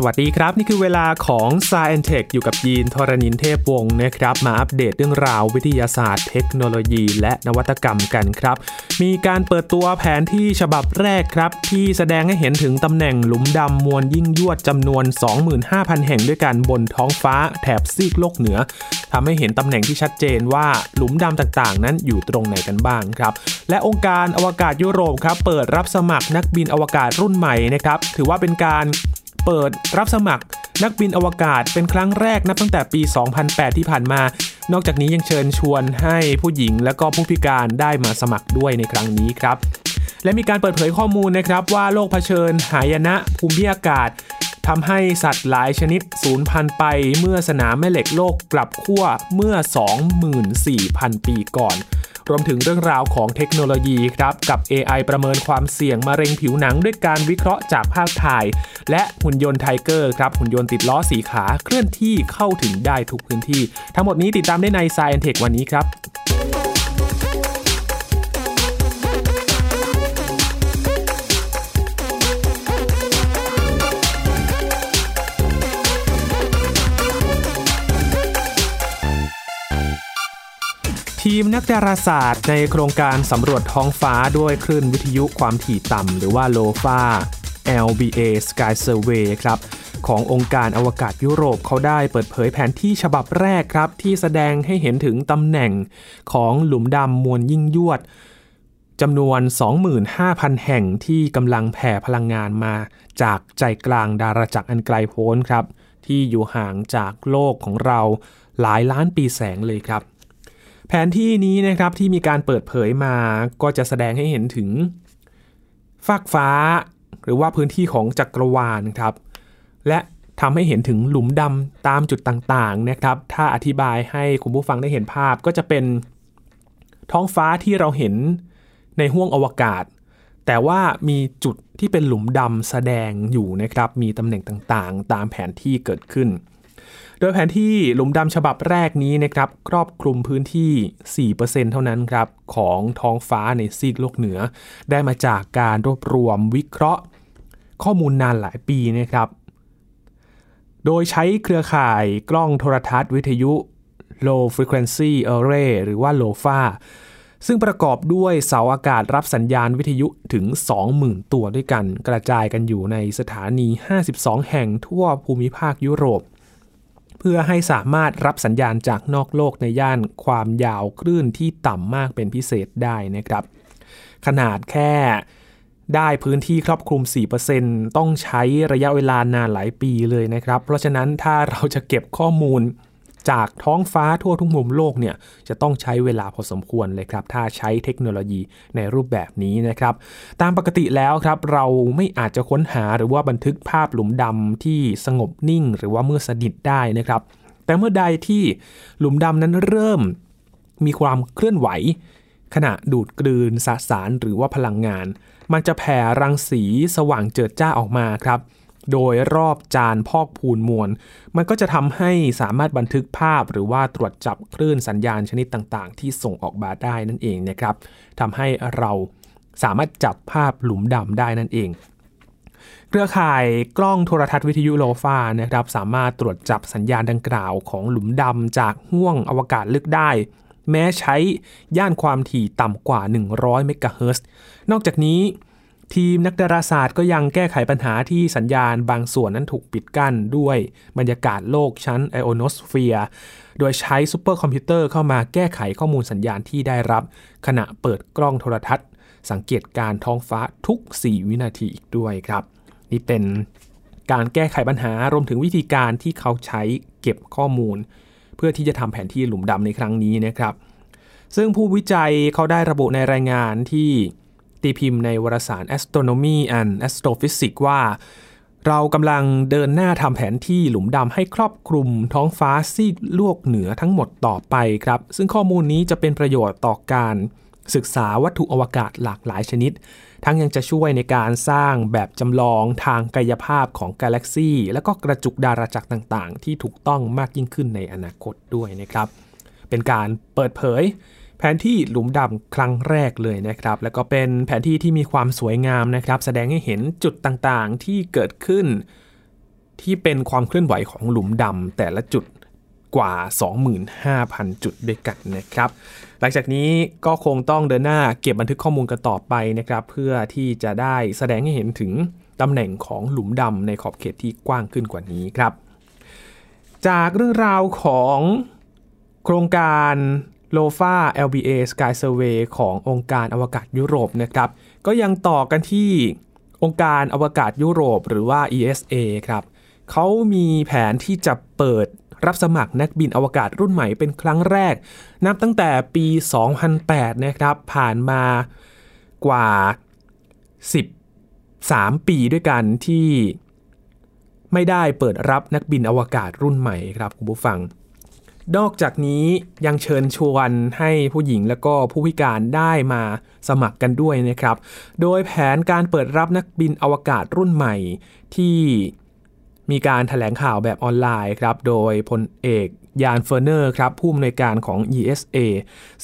สวัสดีครับ นี่คือเวลาของ s ายแอนเทคอยู่กับยีนทรณินเทพวงศ์นะครับ มาอัปเดตเรื่องราววิทยาศาสตร์ เทคโนโลยี และนวัตกรรมกันครับ มีการเปิดตัวแผนที่ฉบับแรกครับ ที่แสดงให้เห็นถึงตำแหน่งหลุมดำมวลยิ่งยวดจำนวน 25,000 แห่งด้วยกันบนท้องฟ้าแถบซีกโลกเหนือทำให้เห็นตำแหน่งที่ชัดเจนว่าหลุมดำต่างๆ นั้นอยู่ตรงไหนกันบ้างครับ และองค์การอวกาศยุโรปครับเปิดรับสมัครนักบินอวกาศรุ่นใหม่นะครับถือว่าเป็นการ เปิดรับสมัครนักบินอวกาศเป็นครั้งแรกนับตั้งแต่ปี 2008 ที่ผ่านมา นอกจากนี้ยังเชิญชวนให้ผู้หญิงและก็ผู้พิการได้มาสมัครด้วยในครั้งนี้ครับ และมีการเปิดเผยข้อมูลนะครับว่าโลกเผชิญ หายนะภูมิอากาศทำให้สัตว์หลายชนิดสูญพันธุ์ไปเมื่อสนามแม่เหล็กโลกกลับขั้วเมื่อ 24,000 ปีก่อน รวมถึงเรื่องราวของเทคโนโลยีครับกับ AI ประเมินความเสี่ยงมะเร็งผิวหนังด้วยการวิเคราะห์จากภาพถ่าย และหุ่นยนต์ไทเกอร์ครับหุ่นยนต์ติดล้อสีขาเคลื่อนที่เข้าถึงได้ทุกพื้นที่ ทั้งหมดนี้ติดตามได้ใน Science Tech วันนี้ครับ ทีมนักดาราศาสตร์ในโครงการสำรวจท้องฟ้าด้วยคลื่นวิทยุความถี่ต่ำหรือว่าโลฟา LBA Sky Survey ครับขององค์การอวกาศยุโรปเขาได้เปิดเผยแผนที่ฉบับแรกครับ ที่แสดงให้เห็นถึงตำแหน่งของหลุมดำมวลยิ่งยวดจำนวน 25,000 แห่งที่กำลังแผ่พลังงานมาจากใจกลางดาราจักรอันไกลโพ้นครับ ที่อยู่ห่างจากโลกของเราหลายล้านปีแสงเลยครับ แผนที่นี้นะครับที่มีการเปิดเผยมาก็จะแสดงให้เห็นถึงฟากฟ้า หรือว่าพื้นที่ของจักรวาลครับ และทำให้เห็นถึงหลุมดำตามจุดต่างๆนะครับ ถ้าอธิบายให้คุณผู้ฟังได้เห็นภาพก็จะเป็นท้องฟ้าที่เราเห็นในห้วงอวกาศ แต่ว่ามีจุดที่เป็นหลุมดำแสดงอยู่นะครับ มีตำแหน่งต่างๆ ตามแผนที่เกิดขึ้น โดยแผนที่หลุมดำฉบับแรกนี้นะครับครอบคลุมพื้นที่ 4%เท่านั้นครับของท้องฟ้าในซีกโลกเหนือ ได้มาจากการรวบรวมวิเคราะห์ ข้อมูลนานหลายปีนะครับโดยใช้เครือข่ายกล้องโทรทัศน์วิทยุ Low Frequency Array หรือว่า LOFA ซึ่งประกอบด้วยเสาอากาศรับสัญญาณวิทยุถึง 20,000 ตัวด้วยกัน กระจายกันอยู่ในสถานี 52 แห่งทั่วภูมิภาคยุโรป เพื่อให้สามารถรับสัญญาณจากนอกโลกในย่านความยาวคลื่นที่ต่ำมากเป็นพิเศษได้นะครับ ขนาดแค่ได้พื้นที่ครอบคลุม 4%ต้องใช้ระยะเวลานานหลายปีเลยนะครับ เพราะฉะนั้นถ้าเราจะเก็บข้อมูล จากท้องฟ้าทั่วทุกมุมโลกเนี่ยจะต้องใช้เวลาพอสมควรเลยครับ ถ้าใช้เทคโนโลยีในรูปแบบนี้นะครับ ตามปกติแล้วครับเราไม่อาจจะค้นหาหรือว่าบันทึกภาพหลุมดำที่สงบนิ่ง หรือว่าเมื่อสนิทได้นะครับ แต่เมื่อใดที่หลุมดำนั้นเริ่มมีความเคลื่อนไหว ขณะดูดกลืนสสารหรือว่าพลังงาน มันจะแผ่รังสีสว่างเจิดจ้าออกมาครับ โดยรอบจานพอกพูนมวล มันก็จะทำให้สามารถบันทึกภาพหรือว่าตรวจจับคลื่นสัญญาณชนิดต่างๆ ที่ส่งออกมาได้นั่นเองนะครับทำให้เราสามารถจับภาพหลุมดำได้นั่นเอง เครือข่ายกล้องโทรทรรศน์วิทยุ LOFAR นะครับสามารถตรวจจับสัญญาณดังกล่าวของหลุมดำจากห้วงอวกาศลึกได้แม้ใช้ย่านความถี่ต่ำกว่า 100 เมกะเฮิรตซ์นอกจากนี้ ทีมนักดาราศาสตร์ก็ยังแก้ไขปัญหาที่สัญญาณบางส่วนนั้นถูกปิดกั้นด้วยบรรยากาศโลกชั้นไอโอโนสเฟียร์โดยใช้ซูเปอร์คอมพิวเตอร์เข้ามาแก้ไขข้อมูลสัญญาณที่ได้รับ ขณะเปิดกล้องโทรทรรศน์ สังเกตการท้องฟ้าทุก 4 วินาทีอีกด้วยครับ นี่เป็นการแก้ไขปัญหารวมถึงวิธีการที่เขาใช้เก็บข้อมูล เพื่อที่จะทำแผนที่หลุมดำในครั้งนี้นะครับ ซึ่งผู้วิจัยเขาได้ระบุในรายงานที่ ตีพิมพ์ในวารสาร Astronomy and Astrophysics ว่า เรากำลังเดินหน้าทำแผนที่หลุมดำให้ครอบคลุมท้องฟ้าซีกลวกเหนือทั้งหมดต่อไปครับ ซึ่งข้อมูลนี้จะเป็นประโยชน์ต่อการศึกษาวัตถุอวกาศหลากหลายชนิด ทั้งยังจะช่วยในการสร้างแบบจำลองทางกายภาพของกาแล็กซีและก็กระจุกดาราจักรต่างๆ ที่ถูกต้องมากยิ่งขึ้นในอนาคตด้วยนะครับ เป็นการเปิดเผย แผนที่หลุมดำครั้งแรกเลยนะครับ แล้วก็เป็นแผนที่ที่มีความสวยงามนะครับ แสดงให้เห็นจุดต่างๆที่เกิดขึ้น ที่เป็นความเคลื่อนไหวของหลุมดำแต่ละจุดกว่า 25,000 จุดด้วยกันนะครับ หลังจากนี้ก็คงต้องเดินหน้าเก็บบันทึกข้อมูลกันต่อไปนะครับ เพื่อที่จะได้แสดงให้เห็นถึงตำแหน่งของหลุมดำในขอบเขตที่กว้างขึ้นกว่านี้ครับ จากเรื่องราวของโครงการ l o f a LBA Sky Survey ขององค์การอวกาศยุโรปนะครับ ก็ยังต่อกันที่องค์การอวกาศยุโรปหรือว่า ESA ครับเขามีแผนที่จะเปิดรับสมัครนักบินอวกาศรุ่นใหม่เป็นครั้งแรก นับตั้งแต่ปี 2008 นะครับ ผ่านมากว่า 13 ปีด้วยกันที่ไม่ได้เปิดรับนักบินอวกาศรุ่นใหม่ครับคุณผู้ฟัง นอกจากนี้ยังเชิญชวนให้ผู้หญิงและก็ผู้พิการได้มาสมัครกันด้วยนะครับ โดยแผนการเปิดรับนักบินอวกาศรุ่นใหม่ที่มีการแถลงข่าวแบบออนไลน์ครับ โดยพลเอกยานเวอร์เนอร์ครับผู้อำนวยการของ ESA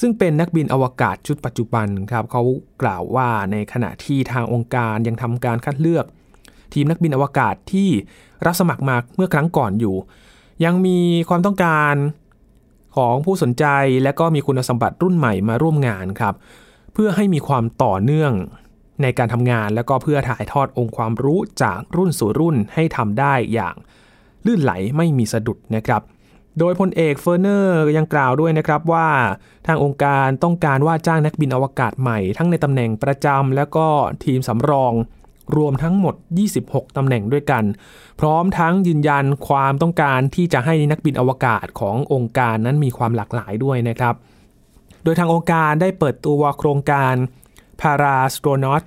ซึ่งเป็นนักบินอวกาศชุดปัจจุบันครับเขากล่าวว่าในขณะที่ทางองค์การยังทำการคัดเลือก ทีมนักบินอวกาศที่รับสมัครมาเมื่อครั้งก่อนอยู่ ยังมีความต้องการ ของผู้สนใจและก็มีคุณสมบัติรุ่นใหม่มาร่วมงานครับ เพื่อให้มีความต่อเนื่องในการทำงานแล้วก็เพื่อถ่ายทอดองค์ความรู้จากรุ่นสู่รุ่นให้ทำได้อย่างลื่นไหลไม่มีสะดุดนะครับ โดยพลเอกเฟอร์เนอร์ยังกล่าวด้วยนะครับว่าทางองค์การต้องการว่าจ้างนักบินอวกาศใหม่ ทั้งในตำแหน่งประจำและก็ทีมสำรอง รวมทั้งหมด 26 ตำแหน่งด้วยกัน พร้อมทั้งยืนยันความต้องการที่จะให้นักบินอวกาศขององค์การนั้นมีความหลากหลายด้วยนะครับ โดยทางองค์การได้เปิดตัวโครงการพาราสโตรนอต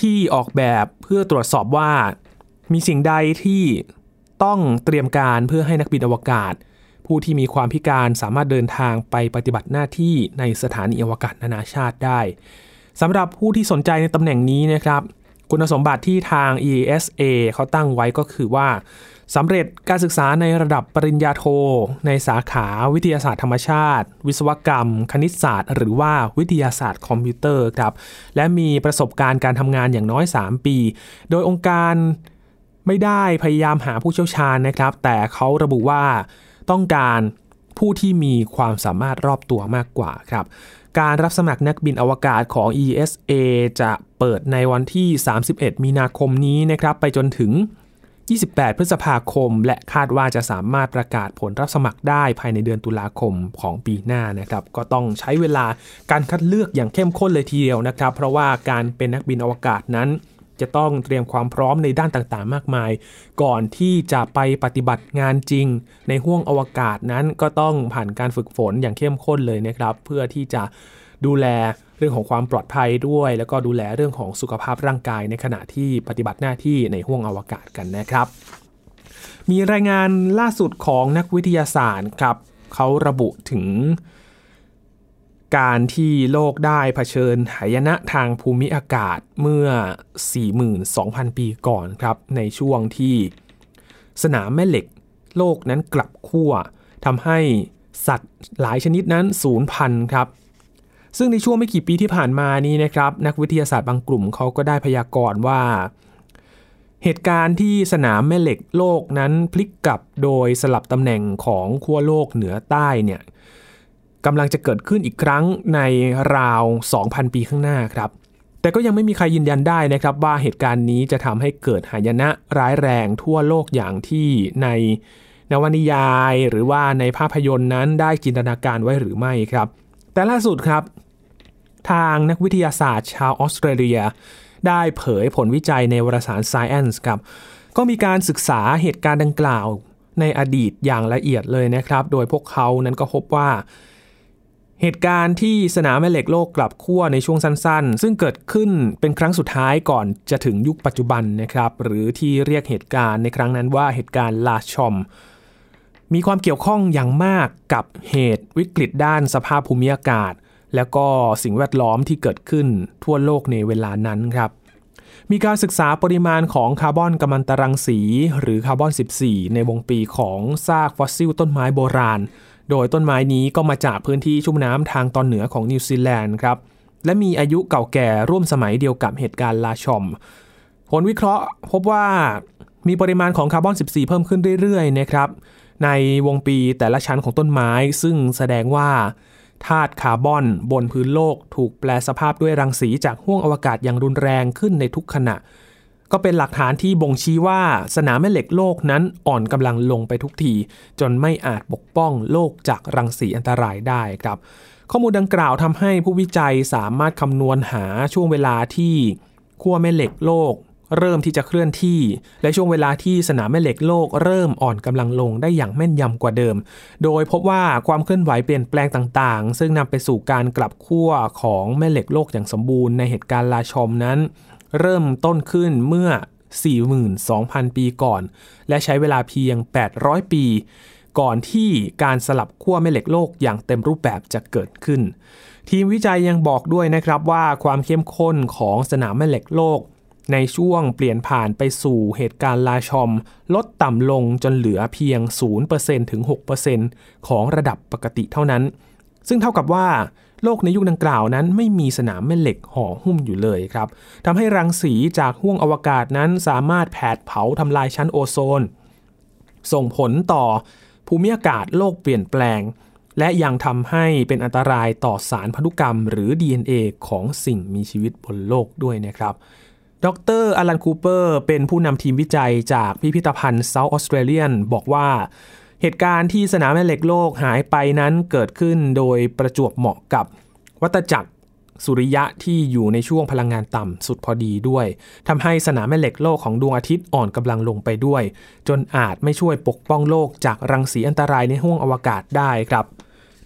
ที่ออกแบบเพื่อตรวจสอบว่ามีสิ่งใดที่ต้องเตรียมการเพื่อให้นักบินอวกาศ ผู้ที่มีความพิการสามารถเดินทางไปปฏิบัติหน้าที่ในสถานีอวกาศนานาชาติได้สำหรับผู้ที่สนใจในตำแหน่งนี้นะครับ คุณสมบัติที่ทาง ESA เขาตั้งไว้ก็คือว่าสำเร็จการศึกษาในระดับปริญญาโท ในสาขาวิทยาศาสตร์ธรรมชาติ วิศวกรรม คณิตศาสตร์ หรือว่าวิทยาศาสตร์คอมพิวเตอร์ครับ และมีประสบการณ์การทำงานอย่างน้อย 3 ปี โดยองค์การไม่ได้พยายามหาผู้เชี่ยวชาญนะครับ แต่เขาระบุว่าต้องการผู้ที่มีความสามารถรอบตัวมากกว่าครับ การรับสมัครนักบินอวกาศของ ESA จะเปิดในวันที่ 31 มีนาคมนี้นะครับ ไปจนถึง 28 พฤษภาคม และคาดว่าจะสามารถประกาศผลรับสมัครได้ภายในเดือนตุลาคมของปีหน้านะครับ ก็ต้องใช้เวลาการคัดเลือกอย่างเข้มข้นเลยทีเดียวนะครับ เพราะว่าการเป็นนักบินอวกาศนั้น จะต้องเตรียมความพร้อมในด้านต่างๆ มากมาย ก่อนที่จะไปปฏิบัติงานจริง ในห้วงอวกาศนั้นก็ต้องผ่านการฝึกฝนอย่างเข้มข้นเลยนะครับ เพื่อที่จะดูแลเรื่องของความปลอดภัยด้วย แล้วก็ดูแลเรื่องของสุขภาพร่างกายในขณะที่ปฏิบัติหน้าที่ในห้วงอวกาศกันนะครับ มีรายงานล่าสุดของนักวิทยาศาสตร์ครับเขาระบุถึง การที่โลกได้เผชิญหายนะทางภูมิอากาศเมื่อ 42,000 ปีก่อนครับ ในช่วงที่สนามแม่เหล็กโลกนั้นกลับขั้วทำให้สัตว์หลายชนิดนั้นสูญพันธุ์ครับ ซึ่งในช่วงไม่กี่ปีที่ผ่านมานี้นะครับ นักวิทยาศาสตร์บางกลุ่มเขาก็ได้พยากรณ์ว่า เหตุการณ์ที่สนามแม่เหล็กโลกนั้นพลิกกลับโดยสลับตำแหน่งของขั้วโลกเหนือใต้เนี่ย กำลังจะเกิดขึ้นอีกครั้งในราว 2,000 ปีข้างหน้าครับ แต่ก็ยังไม่มีใครยืนยันได้นะครับ ว่าเหตุการณ์นี้จะทำให้เกิดหายนะร้ายแรงทั่วโลกอย่างที่ในนวนิยายหรือว่าในภาพยนตร์นั้นได้จินตนาการไว้หรือไม่ครับ แต่ล่าสุดครับ ทางนักวิทยาศาสตร์ชาวออสเตรเลีย ได้เผยผลวิจัยในวารสาร Science ครับ ก็มีการศึกษาเหตุการณ์ดังกล่าวในอดีตอย่างละเอียดเลยนะครับ โดยพวกเขานั้นก็พบว่า เหตุการณ์ที่สนามแม่เหล็กโลกกลับขั้วในช่วงสั้นๆ ซึ่งเกิดขึ้นเป็นครั้งสุดท้ายก่อนจะถึงยุคปัจจุบันนะครับ หรือที่เรียกเหตุการณ์ในครั้งนั้นว่าเหตุการณ์ลาชอม มีความเกี่ยวข้องอย่างมากกับเหตุวิกฤตด้านสภาพภูมิอากาศ แล้วก็สิ่งแวดล้อมที่เกิดขึ้นทั่วโลกในเวลานั้นครับมีการศึกษาปริมาณของคาร์บอนกัมมันตรังสี หรือคาร์บอน 14 ในวงปีของซากฟอสซิลต้นไม้โบราณ โดยต้นไม้นี้ก็มาจากพื้นที่ชุ่มน้ำทางตอนเหนือของนิวซีแลนด์ครับ และมีอายุเก่าแก่ร่วมสมัยเดียวกับเหตุการณ์ลาชอมป์ ผลวิเคราะห์พบว่ามีปริมาณของคาร์บอน 14 เพิ่มขึ้นเรื่อยๆนะครับ ในวงปีแต่ละชั้นของต้นไม้ ซึ่งแสดงว่าธาตุคาร์บอนบนพื้นโลก ถูกแปลสภาพด้วยรังสีจากห้วงอวกาศอย่างรุนแรงขึ้นในทุกขณะ ก็เป็นหลักฐานที่บ่งชี้ว่าสนามแม่เหล็กโลกนั้นอ่อนกำลังลงไปทุกที จนไม่อาจปกป้องโลกจากรังสีอันตรายได้ครับ ข้อมูลดังกล่าวทำให้ผู้วิจัยสามารถคำนวณหาช่วงเวลาที่ขั้วแม่เหล็กโลก เริ่มที่จะเคลื่อนที่ และช่วงเวลาที่สนามแม่เหล็กโลก เริ่มอ่อนกำลังลงได้อย่างแม่นยำกว่าเดิม โดยพบว่าความเคลื่อนไหวเปลี่ยนแปลงต่างๆ ซึ่งนำไปสู่การกลับขั้วของแม่เหล็กโลกอย่างสมบูรณ์ในเหตุการณ์ลาชมนั้น เริ่มต้นขึ้นเมื่อ 42,000 ปีก่อน และใช้เวลาเพียง 800 ปี ก่อนที่การสลับขั้วแม่เหล็กโลกอย่างเต็มรูปแบบจะเกิดขึ้น ทีมวิจัยยังบอกด้วยนะครับว่าความเข้มข้นของสนามแม่เหล็กโลก ในช่วงเปลี่ยนผ่านไปสู่เหตุการณ์ลาชอม ลดต่ำลงจนเหลือเพียง 0%ถึง 6%ของระดับปกติเท่านั้น ซึ่งเท่ากับว่า โลกในยุคดังกล่าวนั้นไม่มีสนามแม่เหล็กห่อหุ้มอยู่เลยครับทำให้รังสีจากห้วงอวกาศนั้นสามารถแผดเผาทำลายชั้นโอโซน ส่งผลต่อภูมิอากาศโลกเปลี่ยนแปลง และยังทำให้เป็นอันตรายต่อสารพันธุกรรม หรือ DNA ของสิ่งมีชีวิตบนโลกด้วยนะครับดรอลันคูเปอร์เป็นผู้นำทีมวิจัยจากพิพิธภัณฑ์เซาท์ออสเตรเลียนบอกว่า เหตุการณ์ที่สนามแม่เหล็กโลกหายไปนั้นเกิดขึ้นโดยประจวบเหมาะกับวัตจักรสุริยะที่อยู่ในช่วงพลังงานต่ำสุดพอดีด้วยทำให้สนามแม่เหล็กโลกของดวงอาทิตย์อ่อนกำลังลงไปด้วย จนอาจไม่ช่วยปกป้องโลกจากรังสีอันตรายในห้วงอวกาศได้ครับ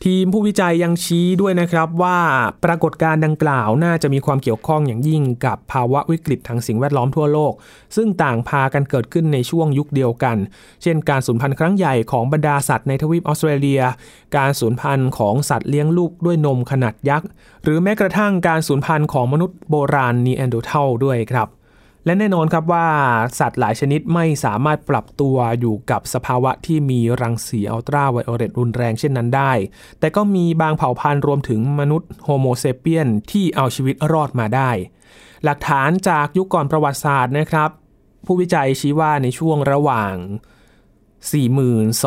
ทีมผู้วิจัยยังชี้ด้วยนะครับว่าปรากฏการณ์ดังกล่าวน่าจะมีความเกี่ยวข้องอย่างยิ่งกับภาวะวิกฤตทางสิ่งแวดล้อมทั่วโลก ซึ่งต่างพากันเกิดขึ้นในช่วงยุคเดียวกัน เช่น การสูญพันธุ์ครั้งใหญ่ของบรรดาสัตว์ในทวีปออสเตรเลีย การสูญพันธุ์ของสัตว์เลี้ยงลูกด้วยนมขนาดยักษ์ หรือแม้กระทั่งการสูญพันธุ์ของมนุษย์โบราณนีแอนโดเทลด้วยครับ และแน่นอนครับว่าสัตว์หลายชนิดไม่สามารถปรับตัวอยู่กับสภาวะที่มีรังสีอัลตราไวโอเลตรุนแรงเช่นนั้นได้ แต่ก็มีบางเผ่าพันธุ์รวมถึงมนุษย์โฮโมเซเปียนที่เอาชีวิตรอดมาได้ หลักฐานจากยุคก่อนประวัติศาสตร์นะครับ ผู้วิจัยชี้ว่าในช่วงระหว่าง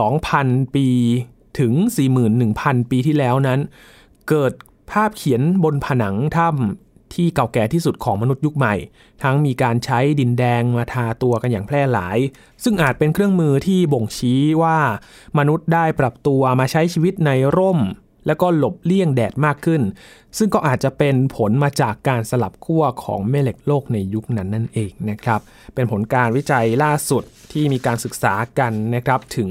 42,000 ปีถึง 41,000 ปีที่แล้วนั้น เกิดภาพเขียนบนผนังถ้ำ ที่เก่าแก่ที่สุดของมนุษย์ยุคใหม่ ทั้งมีการใช้ดินแดงมาทาตัวกันอย่างแพร่หลาย ซึ่งอาจเป็นเครื่องมือที่บ่งชี้ว่า มนุษย์ได้ปรับตัวมาใช้ชีวิตในร่ม แล้วก็หลบเลี่ยงแดดมากขึ้น ซึ่งก็อาจจะเป็นผลมาจากการสลับขั้วของแม่เหล็กโลกในยุคนั้นนั่นเองนะครับ เป็นผลการวิจัยล่าสุดที่มีการศึกษากันนะครับถึง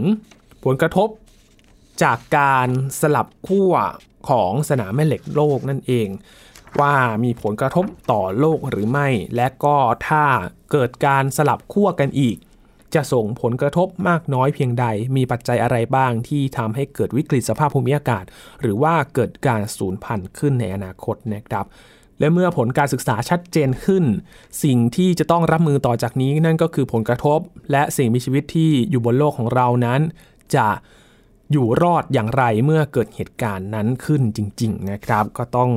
ผลกระทบจากการสลับขั้วของสนามแม่เหล็กโลกนั่นเอง ว่ามีผลกระทบต่อโลกหรือไม่ และก็ถ้าเกิดการสลับขั้วกันอีก จะส่งผลกระทบมากน้อยเพียงใด มีปัจจัยอะไรบ้างที่ทำให้เกิดวิกฤตสภาพภูมิอากาศ หรือว่าเกิดการสูญพันธุ์ขึ้นในอนาคตนะครับและเมื่อผลการศึกษาชัดเจนขึ้น สิ่งที่จะต้องรับมือต่อจากนี้นั่นก็คือผลกระทบ และสิ่งมีชีวิตที่อยู่บนโลกของเรานั้น จะอยู่รอดอย่างไรเมื่อเกิดเหตุการณ์นั้นขึ้นจริง ๆ นะครับ ก็ต้อง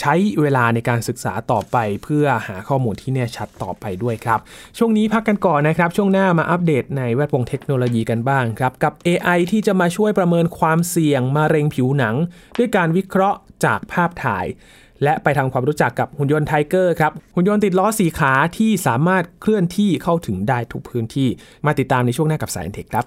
ใช้เวลาในการศึกษาต่อไป เพื่อหาข้อมูลที่แน่ชัดต่อไปด้วยครับ ช่วงนี้พักกันก่อนนะครับ ช่วงหน้ามาอัปเดตในแวดวงเทคโนโลยีกันบ้างครับ กับ AI ที่จะมาช่วยประเมินความเสี่ยงมะเร็งผิวหนัง ด้วยการวิเคราะห์จากภาพถ่าย และไปทำความรู้จักกับหุ่นยนต์ TIGER ครับ หุ่นยนต์ติดล้อสี่ขาที่สามารถเคลื่อนที่เข้าถึงได้ทุกพื้นที่ มาติดตามในช่วงหน้ากับ Sci Tech ครับ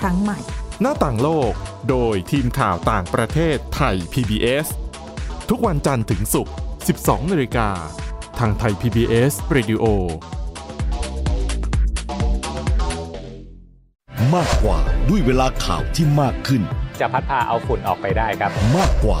ครั้งใหม่ หน้าต่างโลก โดยทีมข่าวต่างประเทศไทย PBS ทุกวันจันทร์ถึงศุกร์ 12 นาฬิกา ทางไทย PBS Radio มากกว่าด้วยเวลาข่าวที่มากขึ้น จะพัดพาเอาฝุ่นออกไปได้ครับ มากกว่า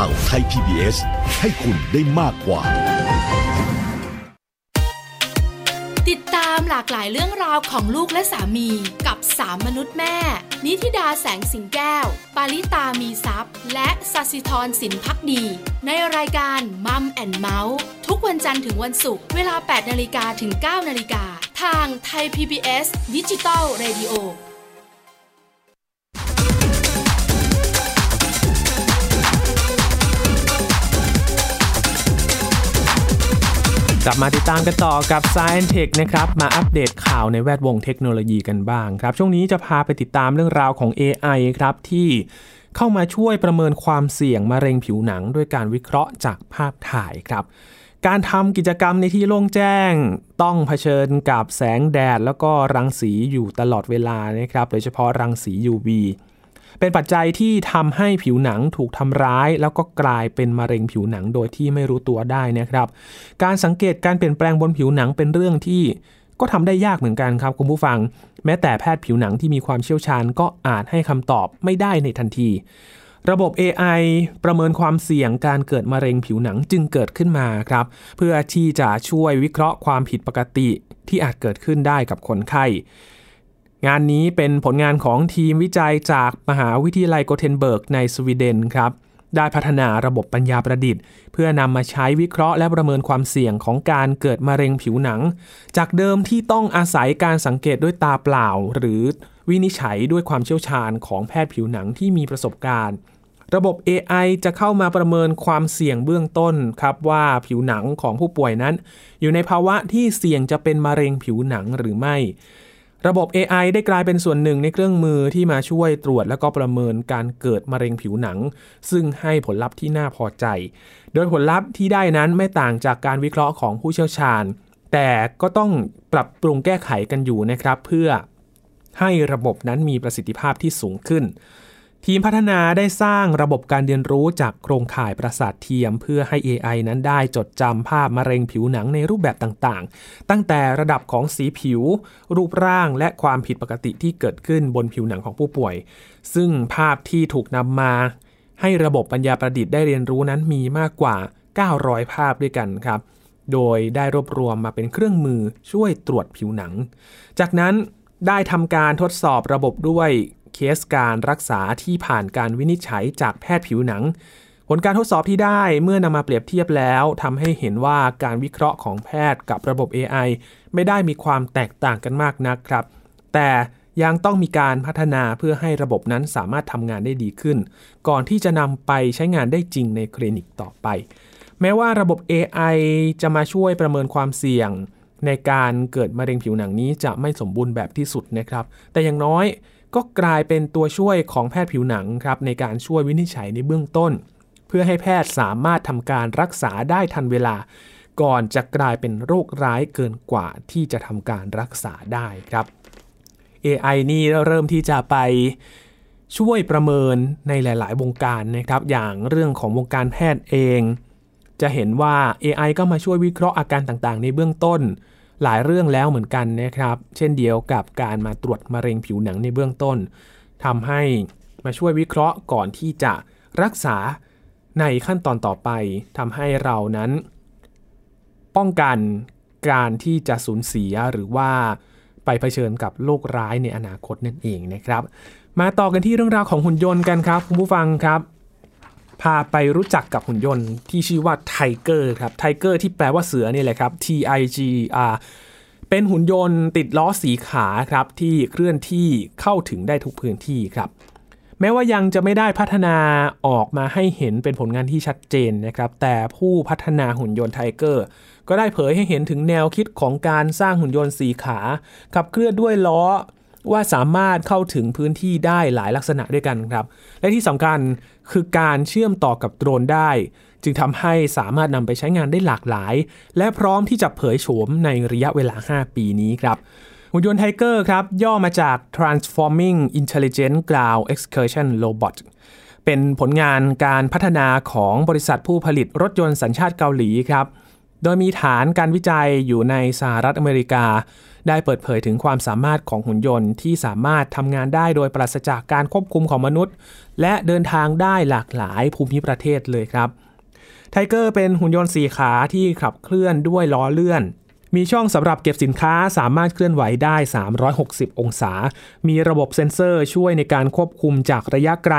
ข่าวไทย PBS ให้คุณได้มากกว่า ติดตามหลากหลายเรื่องราวของลูกและสามีกับสามมนุษย์แม่ นิธิดาแสงสิงแก้ว ปาริตามีซัพ์และสัสิธรสินพักดี ในรายการ Mom and เมาท์ทุกวันจันทร์ถึงวันศุกร์เวลา 8นาฬิกาถึง 9นาฬิกาทางไทย PBS ดิจิตอล Radio กลับมาติดตามกันต่อกับ Science Tech นะครับ มาอัปเดตข่าวในแวดวงเทคโนโลยีกันบ้างครับ ช่วงนี้จะพาไปติดตามเรื่องราวของ AI ครับ ที่เข้ามาช่วยประเมินความเสี่ยงมะเร็งผิวหนัง ด้วยการวิเคราะห์จากภาพถ่ายครับ การทำกิจกรรมในที่โล่งแจ้ง ต้องเผชิญกับแสงแดด แล้วก็รังสีอยู่ตลอดเวลานะครับ โดยเฉพาะรังสี UV เป็นปัจจัยที่ทำให้ผิวหนังถูกทำร้าย แล้วก็กลายเป็นมะเร็งผิวหนังโดยที่ไม่รู้ตัวได้นะครับ การสังเกตการเปลี่ยนแปลงบนผิวหนังเป็นเรื่องที่ก็ทำได้ยากเหมือนกันครับคุณผู้ฟัง แม้แต่แพทย์ผิวหนังที่มีความเชี่ยวชาญก็อาจให้คำตอบไม่ได้ในทันที ระบบ AI ประเมินความเสี่ยงการเกิดมะเร็งผิวหนังจึงเกิดขึ้นมาครับ เพื่อที่จะช่วยวิเคราะห์ความผิดปกติที่อาจเกิดขึ้นได้กับคนไข้ งานนี้เป็นผลงานของทีมวิจัยจากมหาวิทยาลัยโกเทนเบิร์กในสวีเดนครับ ได้พัฒนาระบบปัญญาประดิษฐ์ เพื่อนำมาใช้วิเคราะห์และประเมินความเสี่ยงของการเกิดมะเร็งผิวหนัง จากเดิมที่ต้องอาศัยการสังเกตด้วยตาเปล่า หรือวินิจฉัยด้วยความเชี่ยวชาญของแพทย์ผิวหนังที่มีประสบการณ์ระบบ AI จะเข้ามาประเมินความเสี่ยงเบื้องต้นครับว่าผิวหนังของผู้ป่วยนั้น อยู่ในภาวะที่เสี่ยงจะเป็นมะเร็งผิวหนังหรือไม่ ระบบ AI ได้กลายเป็นส่วนหนึ่งในเครื่องมือที่มาช่วยตรวจและก็ประเมินการเกิดมะเร็งผิวหนัง ซึ่งให้ผลลัพธ์ที่น่าพอใจ โดยผลลัพธ์ที่ได้นั้นไม่ต่างจากการวิเคราะห์ของผู้เชี่ยวชาญ แต่ก็ต้องปรับปรุงแก้ไขกันอยู่นะครับ เพื่อให้ระบบนั้นมีประสิทธิภาพที่สูงขึ้น ทีมพัฒนาได้สร้างระบบการเรียนรู้จากโครงข่ายประสาทเทียม เพื่อให้ AI นั้นได้จดจำภาพมะเร็งผิวหนังในรูปแบบต่างๆ ตั้งแต่ระดับของสีผิว รูปร่างและความผิดปกติที่เกิดขึ้นบนผิวหนังของผู้ป่วย ซึ่งภาพที่ถูกนำมา ให้ระบบปัญญาประดิษฐ์ได้เรียนรู้นั้นมีมากกว่า 900 ภาพด้วยกันครับ โดยได้รวบรวมมาเป็นเครื่องมือช่วยตรวจผิวหนัง จากนั้นได้ทำการทดสอบระบบด้วยเคสการรักษาที่ผ่านการวินิจฉัยจากแพทย์ผิวหนัง ผลการทดสอบที่ได้เมื่อนำมาเปรียบเทียบแล้วทำให้เห็นว่าการวิเคราะห์ของแพทย์กับระบบ AI ไม่ได้มีความแตกต่างกันมากนักครับ แต่ยังต้องมีการพัฒนาเพื่อให้ระบบนั้นสามารถทำงานได้ดีขึ้น ก่อนที่จะนำไปใช้งานได้จริงในคลินิกต่อไป แม้ว่าระบบ AI จะมาช่วยประเมินความเสี่ยง ในการเกิดมะเร็งผิวหนังนี้จะไม่สมบูรณ์แบบที่สุดนะครับ แต่อย่างน้อย ก็กลายเป็นตัวช่วยของแพทย์ผิวหนังครับในการช่วยวินิจฉัยในเบื้องต้น เพื่อให้แพทย์สามารถทำการรักษาได้ทันเวลา ก่อนจะกลายเป็นโรคร้ายเกินกว่าที่จะทำการรักษาได้ครับ AI นี่เริ่มที่จะไปช่วยประเมินในหลาย ๆ วงการนะครับ อย่างเรื่องของวงการแพทย์เอง จะเห็นว่า AI ก็มาช่วยวิเคราะห์อาการต่าง ๆ ในเบื้องต้น หลายเรื่องแล้วเหมือนกันนะครับ เช่นเดียวกับการมาตรวจมะเร็งผิวหนังในเบื้องต้นทำให้มาช่วยวิเคราะห์ก่อนที่จะรักษาในขั้นตอนต่อไปทำให้เรานั้น ป้องกันการที่จะสูญเสียหรือว่าไปเผชิญกับโรคร้ายในอนาคตนั่นเองนะครับ มาต่อกันที่เรื่องราวของหุ่นยนต์กันครับคุณผู้ฟังครับ พาไปรู้จักกับหุ่นยนต์ที่ชื่อว่า TIGER ครับ Tiger ที่แปลว่าเสือนี่แหละครับ T I G E R เป็นหุ่นยนต์ติดล้อสี่ขาครับที่เคลื่อนที่เข้าถึงได้ทุกพื้นที่ครับ แม้ว่ายังจะไม่ได้พัฒนาออกมาให้เห็นเป็นผลงานที่ชัดเจนนะครับ แต่ผู้พัฒนาหุ่นยนต์ TIGERก็ได้เผยให้เห็นถึงแนวคิดของการสร้างหุ่นยนต์สี่ขาขับเคลื่อนด้วยล้อว่าสามารถเข้าถึงพื้นที่ได้หลายลักษณะด้วยกันครับ และที่สำคัญ คือการเชื่อมต่อกับโดรนได้ จึงทำให้สามารถนำไปใช้งานได้หลากหลาย และพร้อมที่จะเผยโฉมในระยะเวลา 5 ปีนี้ครับหุ่นยนต์ TIGER ครับ ย่อมาจาก Transforming Intelligent Ground Excursion Robot เป็นผลงานการพัฒนาของบริษัทผู้ผลิตรถยนต์สัญชาติเกาหลีครับ โดยมีฐานการวิจัยอยู่ในสหรัฐอเมริกา ได้เปิดเผยถึงความสามารถของหุ่นยนต์ที่สามารถทำงานได้โดยปราศจากการควบคุมของมนุษย์ และเดินทางได้หลากหลายภูมิประเทศเลยครับไทเกอร์เป็นหุ่นยนต์สีขาที่ขับเคลื่อนด้วยล้อเลื่อน มีช่องสำหรับเก็บสินค้าสามารถเคลื่อนไหวได้ 360 องศา มีระบบเซ็นเซอร์ช่วยในการควบคุมจากระยะไกล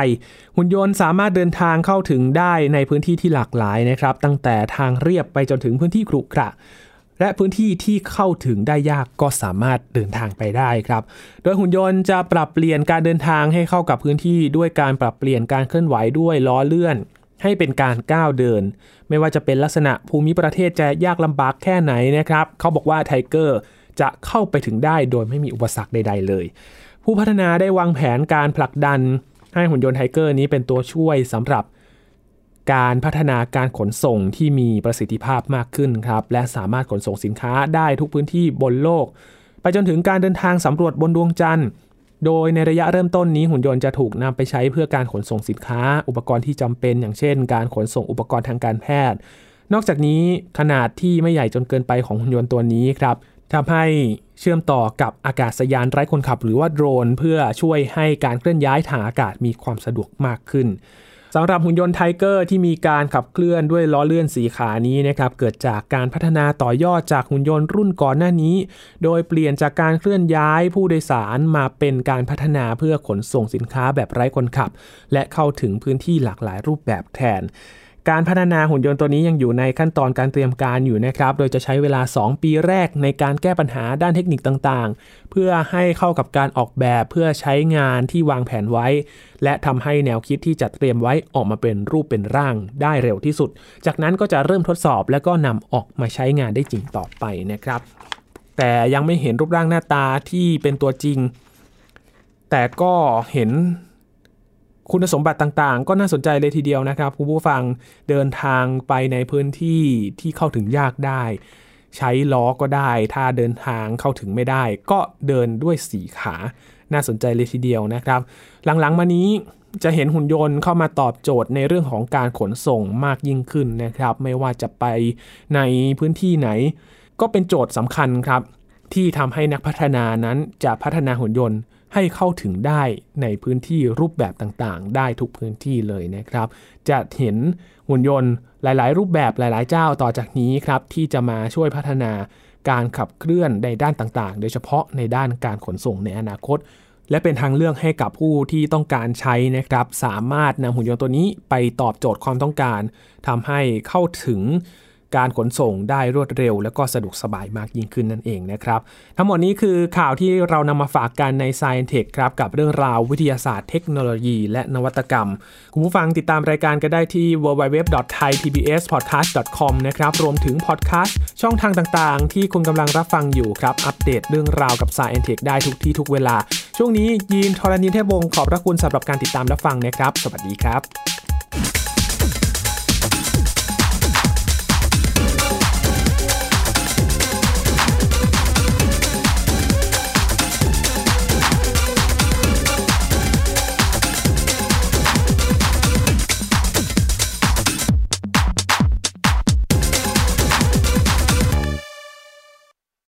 หุ่นยนต์สามารถเดินทางเข้าถึงได้ในพื้นที่ที่หลากหลายนะครับ ตั้งแต่ทางเรียบไปจนถึงพื้นที่ขรุขระและพื้นที่ที่เข้าถึงได้ยากก็สามารถเดินทางไปได้ครับ โดยหุ่นยนต์จะปรับเปลี่ยนการเดินทางให้เข้ากับพื้นที่ด้วยการปรับเปลี่ยนการเคลื่อนไหวด้วยล้อเลื่อน ให้เป็นการก้าวเดิน ไม่ว่าจะเป็นลักษณะภูมิประเทศจะยากลำบากแค่ไหนนะครับ เขาบอกว่า TIGERจะเข้าไปถึงได้โดยไม่มีอุปสรรคใด ๆ เลย ผู้พัฒนาได้วางแผนการผลักดัน ให้หุ่นยนต์ TIGER นี้เป็นตัวช่วยสำหรับการพัฒนาการขนส่งที่มีประสิทธิภาพมากขึ้นครับ และสามารถขนส่งสินค้าได้ทุกพื้นที่บนโลก ไปจนถึงการเดินทางสำรวจบนดวงจันทร์ โดยในระยะเริ่มต้นนี้หุ่นยนต์จะถูกนำไปใช้เพื่อการขนส่งสินค้า อุปกรณ์ที่จำเป็น อย่างเช่น การขนส่งอุปกรณ์ทางการแพทย์ นอกจากนี้ขนาดที่ไม่ใหญ่จนเกินไปของหุ่นยนต์ตัวนี้ครับทำให้เชื่อมต่อกับอากาศยานไร้คนขับ หรือว่าโดรน เพื่อช่วยให้การเคลื่อนย้ายทางอากาศมีความสะดวกมากขึ้น สำหรับหุ่นยนต์ TIGER ที่มีการขับเคลื่อนด้วยล้อเลื่อนสี่ขานี้นะครับเกิดจากการพัฒนาต่อยอดจากหุ่นยนต์รุ่นก่อนหน้านี้ โดยเปลี่ยนจากการเคลื่อนย้ายผู้โดยสารมาเป็นการพัฒนาเพื่อขนส่งสินค้าแบบไร้คนขับ และเข้าถึงพื้นที่หลากหลายรูปแบบแทน การพัฒนาหุ่นยนต์ตัวนี้ยังอยู่ในขั้นตอนการเตรียมการอยู่นะครับ โดยจะใช้เวลา 2 ปีแรกในการแก้ปัญหาด้านเทคนิคต่างๆ เพื่อให้เข้ากับการออกแบบเพื่อใช้งานที่วางแผนไว้ และทำให้แนวคิดที่จัดเตรียมไว้ออกมาเป็นรูปเป็นร่างได้เร็วที่สุด จากนั้นก็จะเริ่มทดสอบแล้วก็นำออกมาใช้งานได้จริงต่อไปนะครับ แต่ยังไม่เห็นรูปร่างหน้าตาที่เป็นตัวจริง แต่ก็เห็น คุณสมบัติต่างๆ ก็น่าสนใจเลยทีเดียวนะครับคุณผู้ฟังเดินทางไปในพื้นที่ที่เข้าถึงยากได้ ใช้ล้อก็ได้ ถ้าเดินทางเข้าถึงไม่ได้ ก็เดินด้วยสีขา น่าสนใจเลยทีเดียวนะครับ หลังๆมานี้จะเห็นหุ่นยนต์เข้ามาตอบโจทย์ในเรื่องของการขนส่งมากยิ่งขึ้นนะครับ ไม่ว่าจะไปในพื้นที่ไหน ก็เป็นโจทย์สำคัญครับ ที่ทำให้นักพัฒนานั้นจะพัฒนาหุ่นยนต์ ให้เข้าถึงได้ในพื้นที่รูปแบบต่างๆ ได้ทุกพื้นที่เลยนะครับ จะเห็นหุ่นยนต์หลาย ๆ รูปแบบหลาย ๆ เจ้าต่อจากนี้ครับที่จะมาช่วยพัฒนาการขับเคลื่อนในด้านต่างๆ โดยเฉพาะในด้านการขนส่งในอนาคต และเป็นทางเลือกให้กับผู้ที่ต้องการใช้นะครับ สามารถนำหุ่นยนต์ตัวนี้ไปตอบโจทย์ความต้องการทำให้เข้าถึง การขนส่งได้รวดเร็ว และก็สะดวกสบายมากยิ่งขึ้นนั่นเองนะครับ ทั้งหมดนี้คือข่าวที่เรานำมาฝากกันใน s c i e n Tech ครับกับเรื่องราววิทยาศาสตร์เทคโนโลยี และนวัตกรรม คุณผู้ฟังติดตามรายการก็ได้ที่ www.thaipbspodcast.com นะครับรวมถึงพอดแคสต์ช่องทางต่างๆ ที่คุณกำลังรับฟังอยู่ครับอัปเดตเรื่องราวกับ s c i e n Tech ได้ทุกที่ทุกเวลา ช่วงนี้ยีนทรณินเทพวงศ์ขอบพระคุณสำหรับการติดตามรับฟังนะครับ สวัสดีครับ